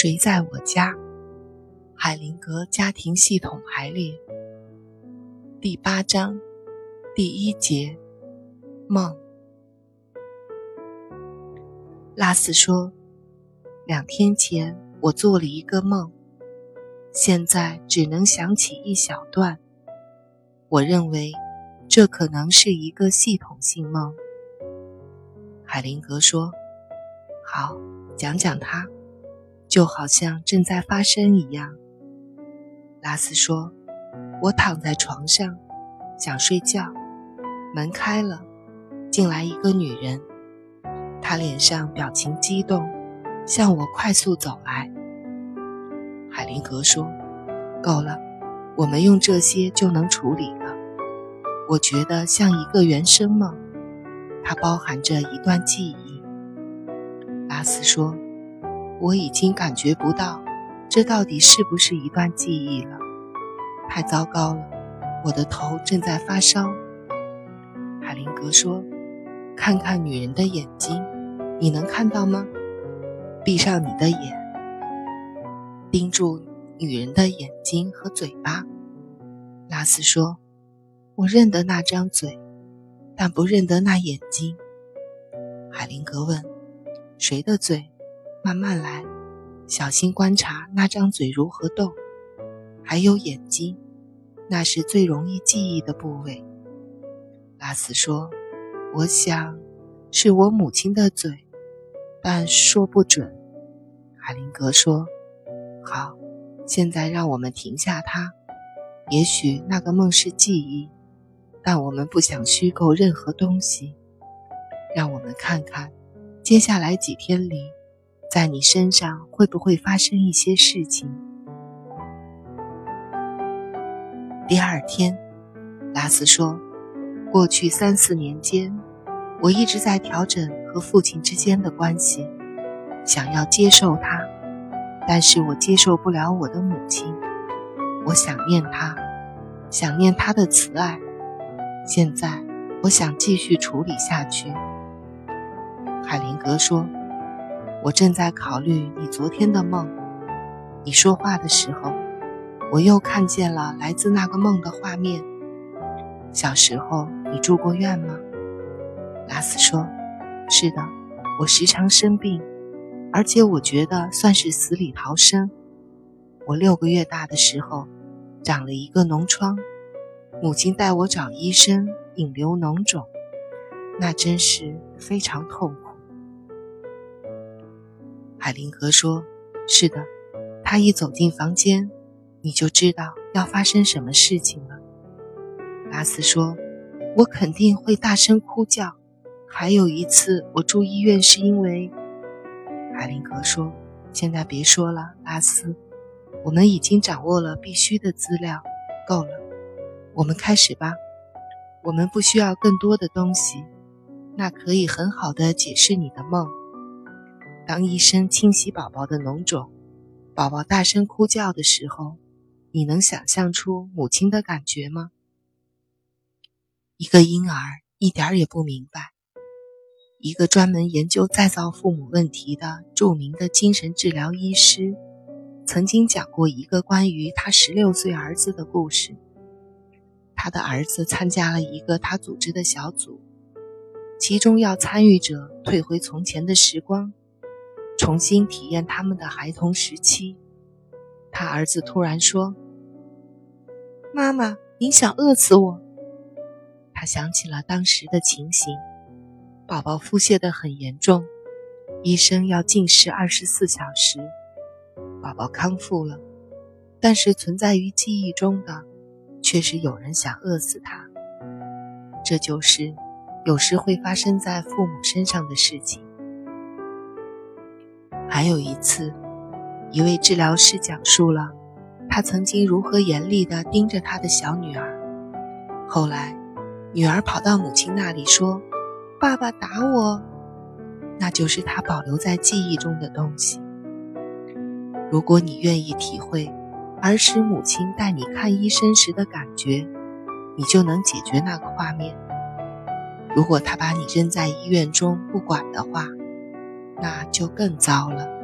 谁在我家？海灵格家庭系统排列第八章第一节梦。拉斯说：“两天前我做了一个梦，现在只能想起一小段。我认为这可能是一个系统性梦。”海灵格说：“好，讲讲它，就好像正在发生一样。”拉斯说：“我躺在床上，想睡觉，门开了，进来一个女人，她脸上表情激动，向我快速走来。”海灵格说：“够了，我们用这些就能处理了。我觉得像一个原生梦，它包含着一段记忆。”拉斯说：“我已经感觉不到。”这到底是不是一段记忆了？太糟糕了，我的头正在发烧。海灵格说：“看看女人的眼睛，你能看到吗？闭上你的眼，盯住女人的眼睛和嘴巴。”拉斯说：“我认得那张嘴，但不认得那眼睛。”海灵格问：“谁的嘴？慢慢来。”小心观察那张嘴如何动，还有眼睛，那是最容易记忆的部位。拉斯说：“我想是我母亲的嘴，但说不准。”海灵格说：“好，现在让我们停下它。也许那个梦是记忆，但我们不想虚构任何东西。让我们看看，接下来几天里。”在你身上会不会发生一些事情？第二天，拉斯说：“过去三四年间，我一直在调整和父亲之间的关系，想要接受他，但是我接受不了我的母亲。我想念他，想念他的慈爱。现在，我想继续处理下去。”海灵格说。我正在考虑你昨天的梦。你说话的时候，我又看见了来自那个梦的画面。小时候你住过院吗？拉斯说：“是的，我时常生病，而且我觉得算是死里逃生。我六个月大的时候，长了一个脓疮，母亲带我找医生引流脓肿，那真是非常痛苦。”海灵格说：“是的，他一走进房间，你就知道要发生什么事情了。”拉斯说：“我肯定会大声哭叫。还有一次，我住医院是因为……”海灵格说：“现在别说了，拉斯，我们已经掌握了必须的资料，够了，我们开始吧。我们不需要更多的东西，那可以很好的解释你的梦。”当医生清洗宝宝的脓肿，宝宝大声哭叫的时候，你能想象出母亲的感觉吗？一个婴儿一点儿也不明白。一个专门研究再造父母问题的著名的精神治疗医师，曾经讲过一个关于他十六岁儿子的故事。他的儿子参加了一个他组织的小组，其中要参与者退回从前的时光。重新体验他们的孩童时期，他儿子突然说：“妈妈，您想饿死我？”他想起了当时的情形，宝宝腹泻得很严重，医生要禁食二十四小时。宝宝康复了，但是存在于记忆中的，却是有人想饿死他。这就是有时会发生在父母身上的事情。还有一次，一位治疗师讲述了他曾经如何严厉地盯着他的小女儿。后来，女儿跑到母亲那里说：“爸爸打我。”那就是他保留在记忆中的东西。如果你愿意体会儿时母亲带你看医生时的感觉，你就能解决那个画面。如果他把你扔在医院中不管的话，那就更糟了。